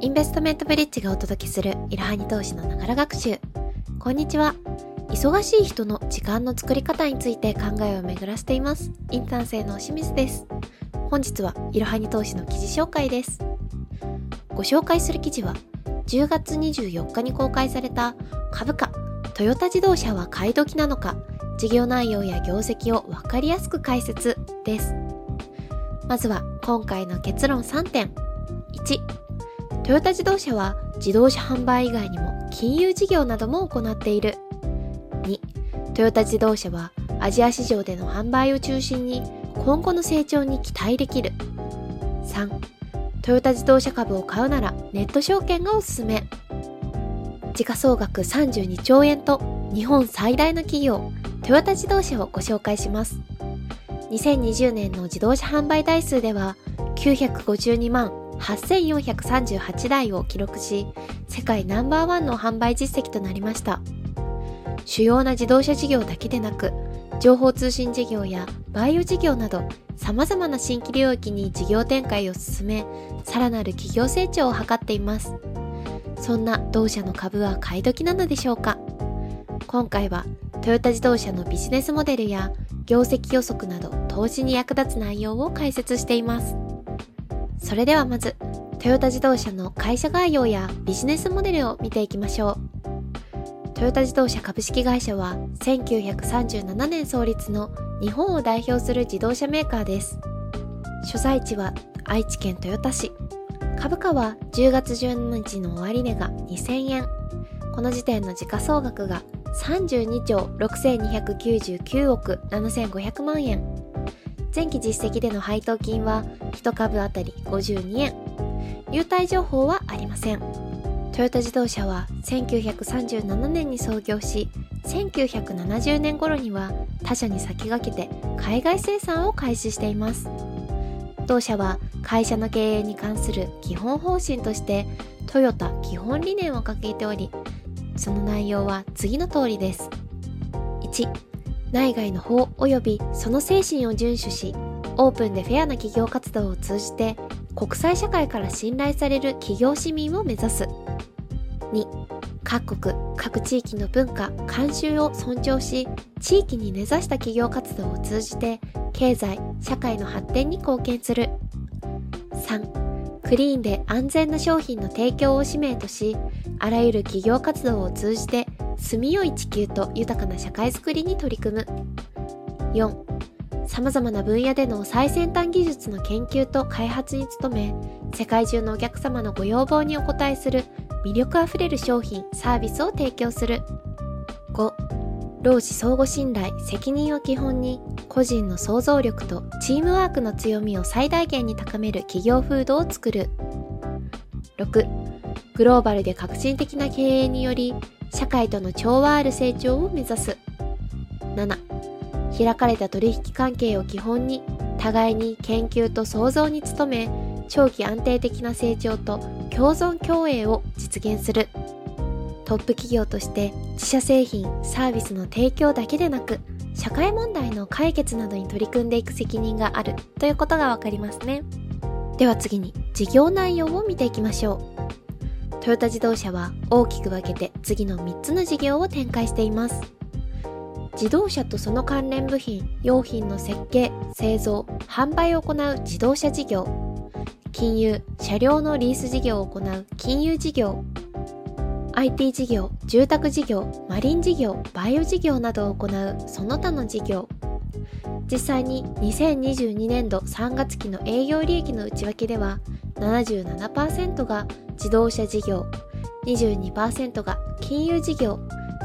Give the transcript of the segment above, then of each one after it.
インベストメントブリッジがお届けするいろはに投資のながら学習。こんにちは。忙しい人の時間の作り方について考えを巡らせています。インターン生の清水です。本日はいろはに投資の記事紹介です。ご紹介する記事は、10月24日に公開された株価、トヨタ自動車は買い時なのか、事業内容や業績をわかりやすく解説です。まずは今回の結論3点。1、トヨタ自動車は自動車販売以外にも金融事業なども行っている。2、トヨタ自動車はアジア市場での販売を中心に今後の成長に期待できる。3、トヨタ自動車株を買うならネット証券がおすすめ。時価総額32兆円と日本最大の企業、トヨタ自動車をご紹介します。2020年の自動車販売台数では952万8438台を記録し、世界ナンバーワンの販売実績となりました。主要な自動車事業だけでなく、情報通信事業やバイオ事業など様々な新規領域に事業展開を進め、さらなる企業成長を図っています。そんな同社の株は買い時なのでしょうか今回はトヨタ自動車のビジネスモデルや業績予測など投資に役立つ内容を解説しています。それではまず、トヨタ自動車の会社概要やビジネスモデルを見ていきましょう。トヨタ自動車株式会社は1937年創立の日本を代表する自動車メーカーです。所在地は愛知県豊田市。株価は10月17日の終値が2000円。この時点の時価総額が32兆6299億7500万円。前期実績での配当金は1株当たり52円。優待情報はありません。トヨタ自動車は1937年に創業し、1970年頃には他社に先駆けて海外生産を開始しています。同社は会社の経営に関する基本方針としてトヨタ基本理念を掲げており、その内容は次の通りです。1内外の法及びその精神を遵守し、オープンでフェアな企業活動を通じて、国際社会から信頼される企業市民を目指す。2、各国、各地域の文化、慣習を尊重し、地域に根ざした企業活動を通じて、経済、社会の発展に貢献する。3、クリーンで安全な商品の提供を使命とし、あらゆる企業活動を通じて住みよい地球と豊かな社会づくりに取り組む。4. 様々な分野での最先端技術の研究と開発に努め、世界中のお客様のご要望にお応えする魅力あふれる商品、サービスを提供する。5. 労使相互信頼、責任を基本に、個人の想像力とチームワークの強みを最大限に高める企業風土を作る。6. グローバルで革新的な経営により、社会との調和ある成長を目指す。7. 開かれた取引関係を基本に、互いに研究と創造に努め、長期安定的な成長と共存共栄を実現する。トップ企業として自社製品、サービスの提供だけでなく、社会問題の解決などに取り組んでいく責任があるということがわかりますね。では次に事業内容を見ていきましょう。トヨタ自動車は大きく分けて次の3つの事業を展開しています。自動車とその関連部品、用品の設計、製造、販売を行う自動車事業、金融、車両のリース事業を行う金融事業、IT 事業、住宅事業、マリン事業、バイオ事業などを行うその他の事業、実際に2022年度3月期の営業利益の内訳では77%が自動車事業、22%が金融事業、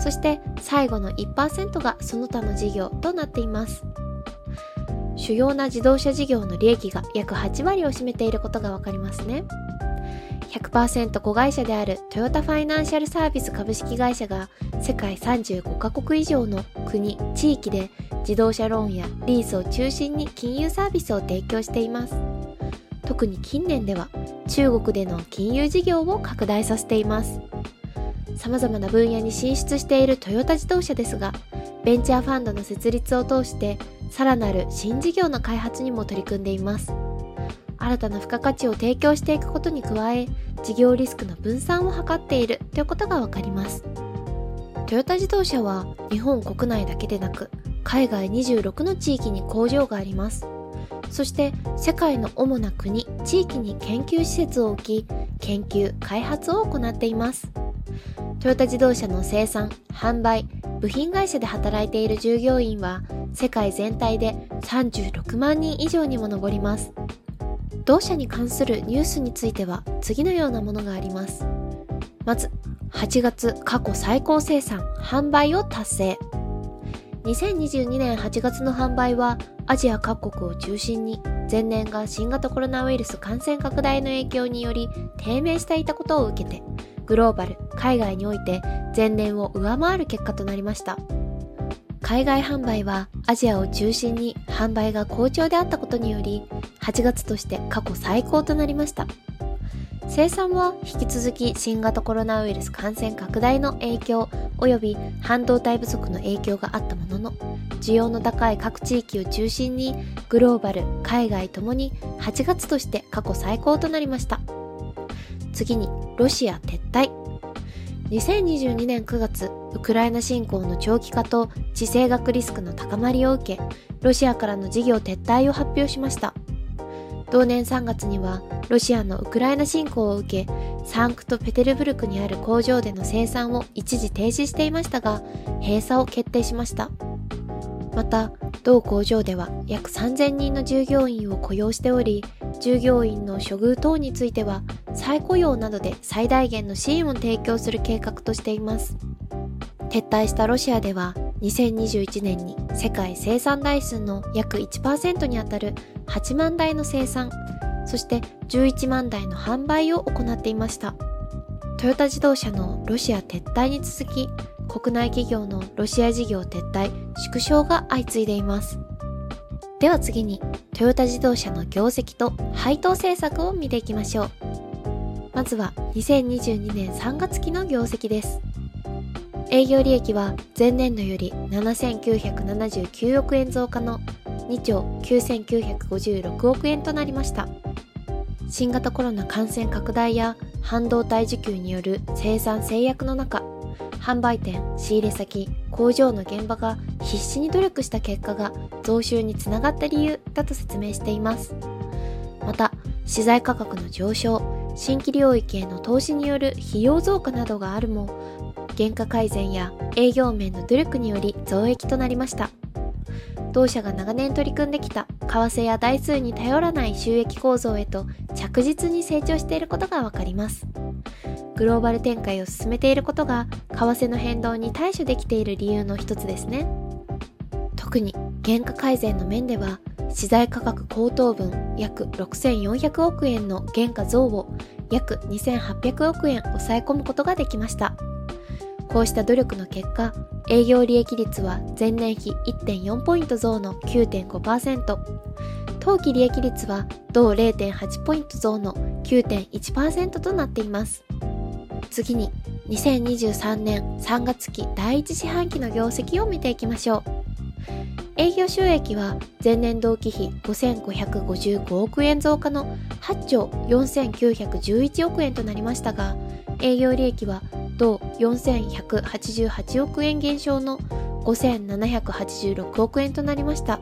そして最後の1%がその他の事業となっています。主要な自動車事業の利益が約8割を占めていることがわかりますね。100%子会社であるトヨタファイナンシャルサービス株式会社が世界35カ国以上の国、地域で自動車ローンやリースを中心に金融サービスを提供しています。特に近年では中国での金融事業を拡大させています。様々な分野に進出しているトヨタ自動車ですが、ベンチャーファンドの設立を通して、さらなる新事業の開発にも取り組んでいます。新たな付加価値を提供していくことに加え、事業リスクの分散を図っているということがわかります。トヨタ自動車は日本国内だけでなく、海外26の地域に工場があります。そして世界の主な国、地域に研究施設を置き、研究、開発を行っています。トヨタ自動車の生産、販売、部品会社で働いている従業員は世界全体で36万人以上にも上ります。同社に関するニュースについては次のようなものがあります。まず、8月過去最高生産、販売を達成。2022年8月の販売はアジア各国を中心に前年が新型コロナウイルス感染拡大の影響により低迷していたことを受けてグローバル、海外において前年を上回る結果となりました。海外販売はアジアを中心に販売が好調であったことにより8月として過去最高となりました。生産は引き続き新型コロナウイルス感染拡大の影響及び半導体不足の影響があったものの需要の高い各地域を中心にグローバル海外ともに8月として過去最高となりました。次にロシア撤退。2022年9月ウクライナ侵攻の長期化と地政学リスクの高まりを受けロシアからの事業撤退を発表しました。同年3月にはロシアのウクライナ侵攻を受けサンクトペテルブルクにある工場での生産を一時停止していましたが閉鎖を決定しました。また同工場では約3000人の従業員を雇用しており従業員の処遇等については再雇用などで最大限の支援を提供する計画としています。撤退したロシアでは2021年に世界生産台数の約1%にあたる8万台の生産、そして11万台の販売を行っていました。トヨタ自動車のロシア撤退に続き、国内企業のロシア事業撤退、縮小が相次いでいます。では次に、トヨタ自動車の業績と配当政策を見ていきましょう。まずは2022年3月期の業績です。営業利益は前年度より7979億円増加の2兆9956億円となりました。新型コロナ感染拡大や半導体需給による生産制約の中販売店仕入れ先工場の現場が必死に努力した結果が増収につながった理由だと説明しています。また資材価格の上昇新規領域への投資による費用増加などがあるも原価改善や営業面の努力により増益となりました。同社が長年取り組んできた為替や台数に頼らない収益構造へと着実に成長していることがわかります。グローバル展開を進めていることが為替の変動に対処できている理由の一つですね。特に原価改善の面では資材価格高騰分約6400億円の原価増を約2800億円抑え込むことができました。こうした努力の結果、営業利益率は前年比1.4ポイント増の9.5%、当期利益率は同0.8ポイント増の9.1%となっています。次に、2023年3月期第1四半期の業績を見ていきましょう。営業収益は前年同期比5555億円増加の8兆4911億円となりましたが、営業利益はと4188億円減少の5786億円となりました。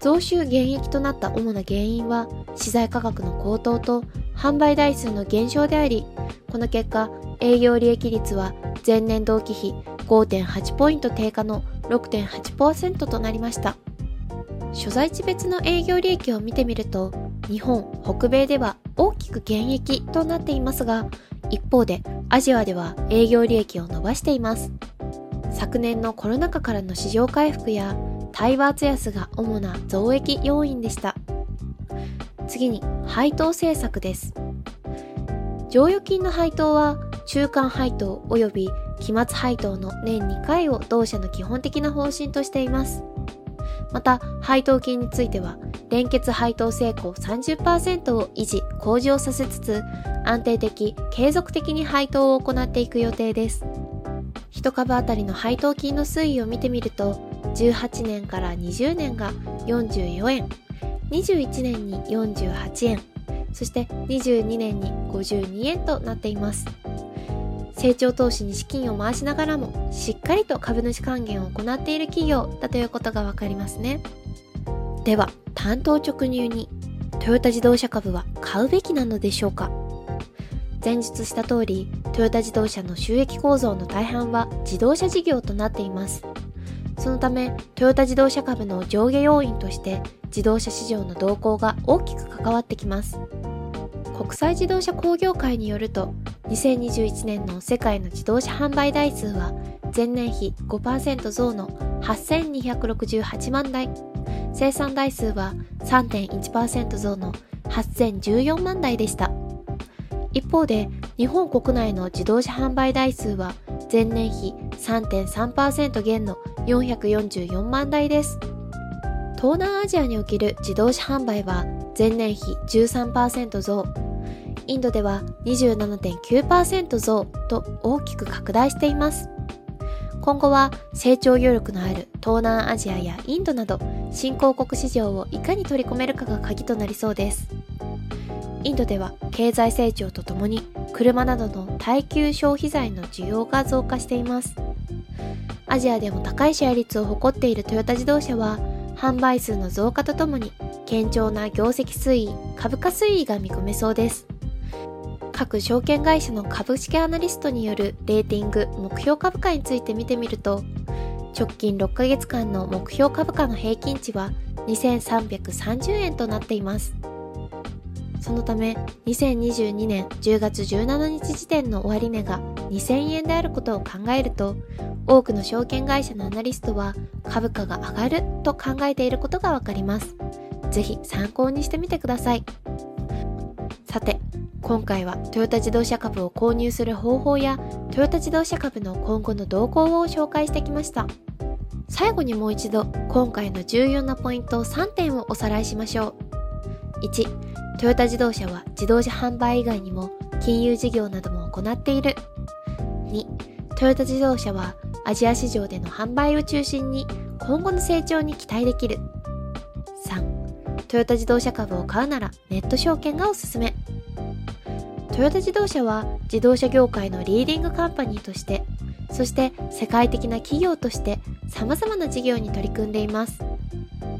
増収減益となった主な原因は資材価格の高騰と販売台数の減少であり、この結果、営業利益率は前年同期比5.8ポイント低下の6.8%となりました。所在地別の営業利益を見てみると、日本、北米では大きく減益となっていますが、一方でアジアでは営業利益を伸ばしています。昨年のコロナ禍からの市場回復や対バーツ安が主な増益要因でした。次に配当政策です。剰余金の配当は中間配当及び期末配当の年2回を同社の基本的な方針としています。また、配当金については、連結配当成功30%を維持、向上させつつ、安定的、継続的に配当を行っていく予定です。1株当たりの配当金の推移を見てみると、18年から20年が44円、21年に48円、そして22年に52円となっています。成長投資に資金を回しながらもしっかりと株主還元を行っている企業だということがわかりますね。では、担当直入にトヨタ自動車株は買うべきなのでしょうか？前述した通り、トヨタ自動車の収益構造の大半は自動車事業となっています。そのため、トヨタ自動車株の上下要因として自動車市場の動向が大きく関わってきます。国際自動車工業会によると、2021年の世界の自動車販売台数は前年比5%増の8268万台、生産台数は3.1%増の8014万台でした。一方で、日本国内の自動車販売台数は前年比3.3%減の444万台です。東南アジアにおける自動車販売は前年比13%増、インドでは27.9%増と大きく拡大しています。今後は成長余力のある東南アジアやインドなど新興国市場をいかに取り込めるかが鍵となりそうです。インドでは経済成長とともに車などの耐久消費財の需要が増加しています。アジアでも高いシェア率を誇っているトヨタ自動車は販売数の増加とともに堅調な業績推移、株価推移が見込めそうです。各証券会社の株式アナリストによるレーティング目標株価について見てみると、直近6ヶ月間の目標株価の平均値は2330円となっています。そのため、2022年10月17日時点の終値が2000円であることを考えると、多くの証券会社のアナリストは株価が上がると考えていることがわかります。ぜひ参考にしてみてください。さて、今回はトヨタ自動車株を購入する方法やトヨタ自動車株の今後の動向を紹介してきました。最後にもう一度今回の重要なポイント3点をおさらいしましょう。1、トヨタ自動車は自動車販売以外にも金融事業なども行っている。2、トヨタ自動車はアジア市場での販売を中心に今後の成長に期待できる。トヨタ自動車株を買うならネット証券がおすすめ。トヨタ自動車は自動車業界のリーディングカンパニーとして、そして世界的な企業として様々な事業に取り組んでいます。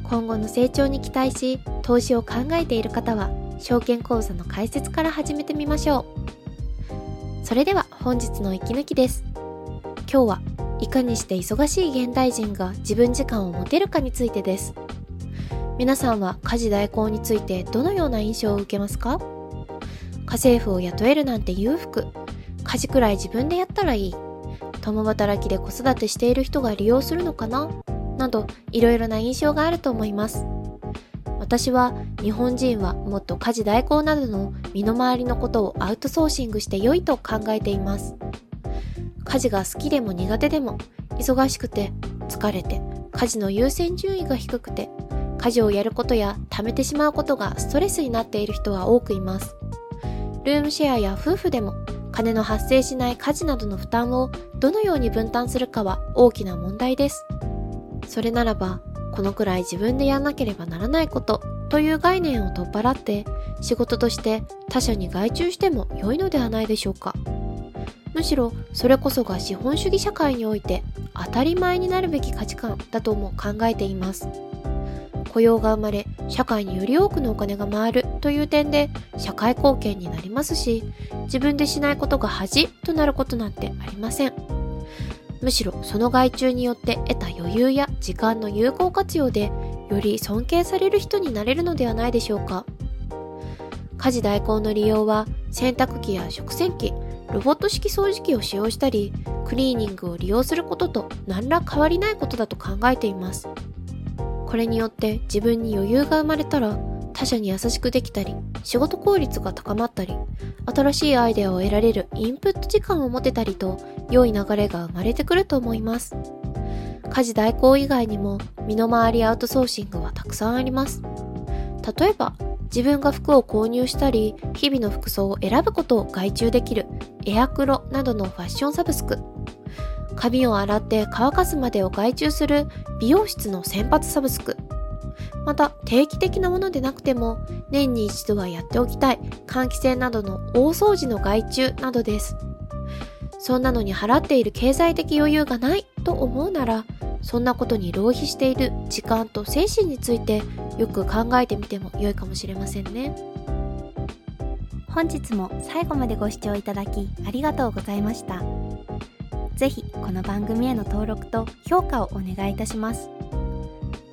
今後の成長に期待し、投資を考えている方は、証券口座の開設から始めてみましょう。それでは本日の息抜きです。今日はいかにして忙しい現代人が自分時間を持てるかについてです。皆さんは家事代行についてどのような印象を受けますか？家政婦を雇えるなんて裕福。家事くらい自分でやったらいい。共働きで子育てしている人が利用するのかな？など、いろいろな印象があると思います。私は日本人はもっと家事代行などの身の回りのことをアウトソーシングして良いと考えています。家事が好きでも苦手でも、忙しくて、疲れて、家事の優先順位が低くて、家事をやることや貯めてしまうことがストレスになっている人は多くいます。ルームシェアや夫婦でも金の発生しない家事などの負担をどのように分担するかは大きな問題です。それならば、このくらい自分でやんなければならないことという概念を取っ払って仕事として他者に外注しても良いのではないでしょうか。むしろそれこそが資本主義社会において当たり前になるべき価値観だとも考えています。雇用が生まれ、社会により多くのお金が回るという点で社会貢献になりますし、自分でしないことが恥となることなんてありません。むしろその外注によって得た余裕や時間の有効活用でより尊敬される人になれるのではないでしょうか。家事代行の利用は洗濯機や食洗機、ロボット式掃除機を使用したり、クリーニングを利用することと何ら変わりないことだと考えています。これによって自分に余裕が生まれたら他者に優しくできたり、仕事効率が高まったり、新しいアイデアを得られるインプット時間を持てたりと、良い流れが生まれてくると思います。家事代行以外にも、身の回りアウトソーシングはたくさんあります。例えば、自分が服を購入したり、日々の服装を選ぶことを外注できるエアクロなどのファッションサブスク。髪を洗って乾かすまでを外注する美容室の先発サブスク。また定期的なものでなくても年に一度はやっておきたい換気扇などの大掃除の害虫などです。そんなのに払っている経済的余裕がないと思うならそんなことに浪費している時間と精神についてよく考えてみても良いかもしれませんね。本日も最後までご視聴いただきありがとうございました。ぜひこの番組への登録と評価をお願いいたします。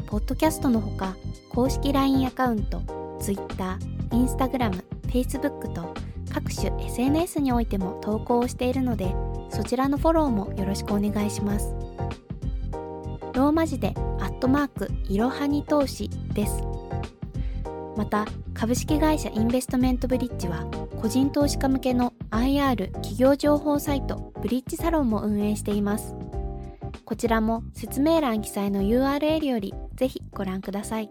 ポッドキャストのほか公式 LINE アカウント、Twitter、Instagram、Facebook と各種 SNS においても投稿をしているのでそちらのフォローもよろしくお願いします。ローマ字でアットマークいろはに投資です。また株式会社インベストメントブリッジは個人投資家向けの IR 企業情報サイトブリッジサロンも運営しています。こちらも説明欄記載の URL よりぜひご覧ください。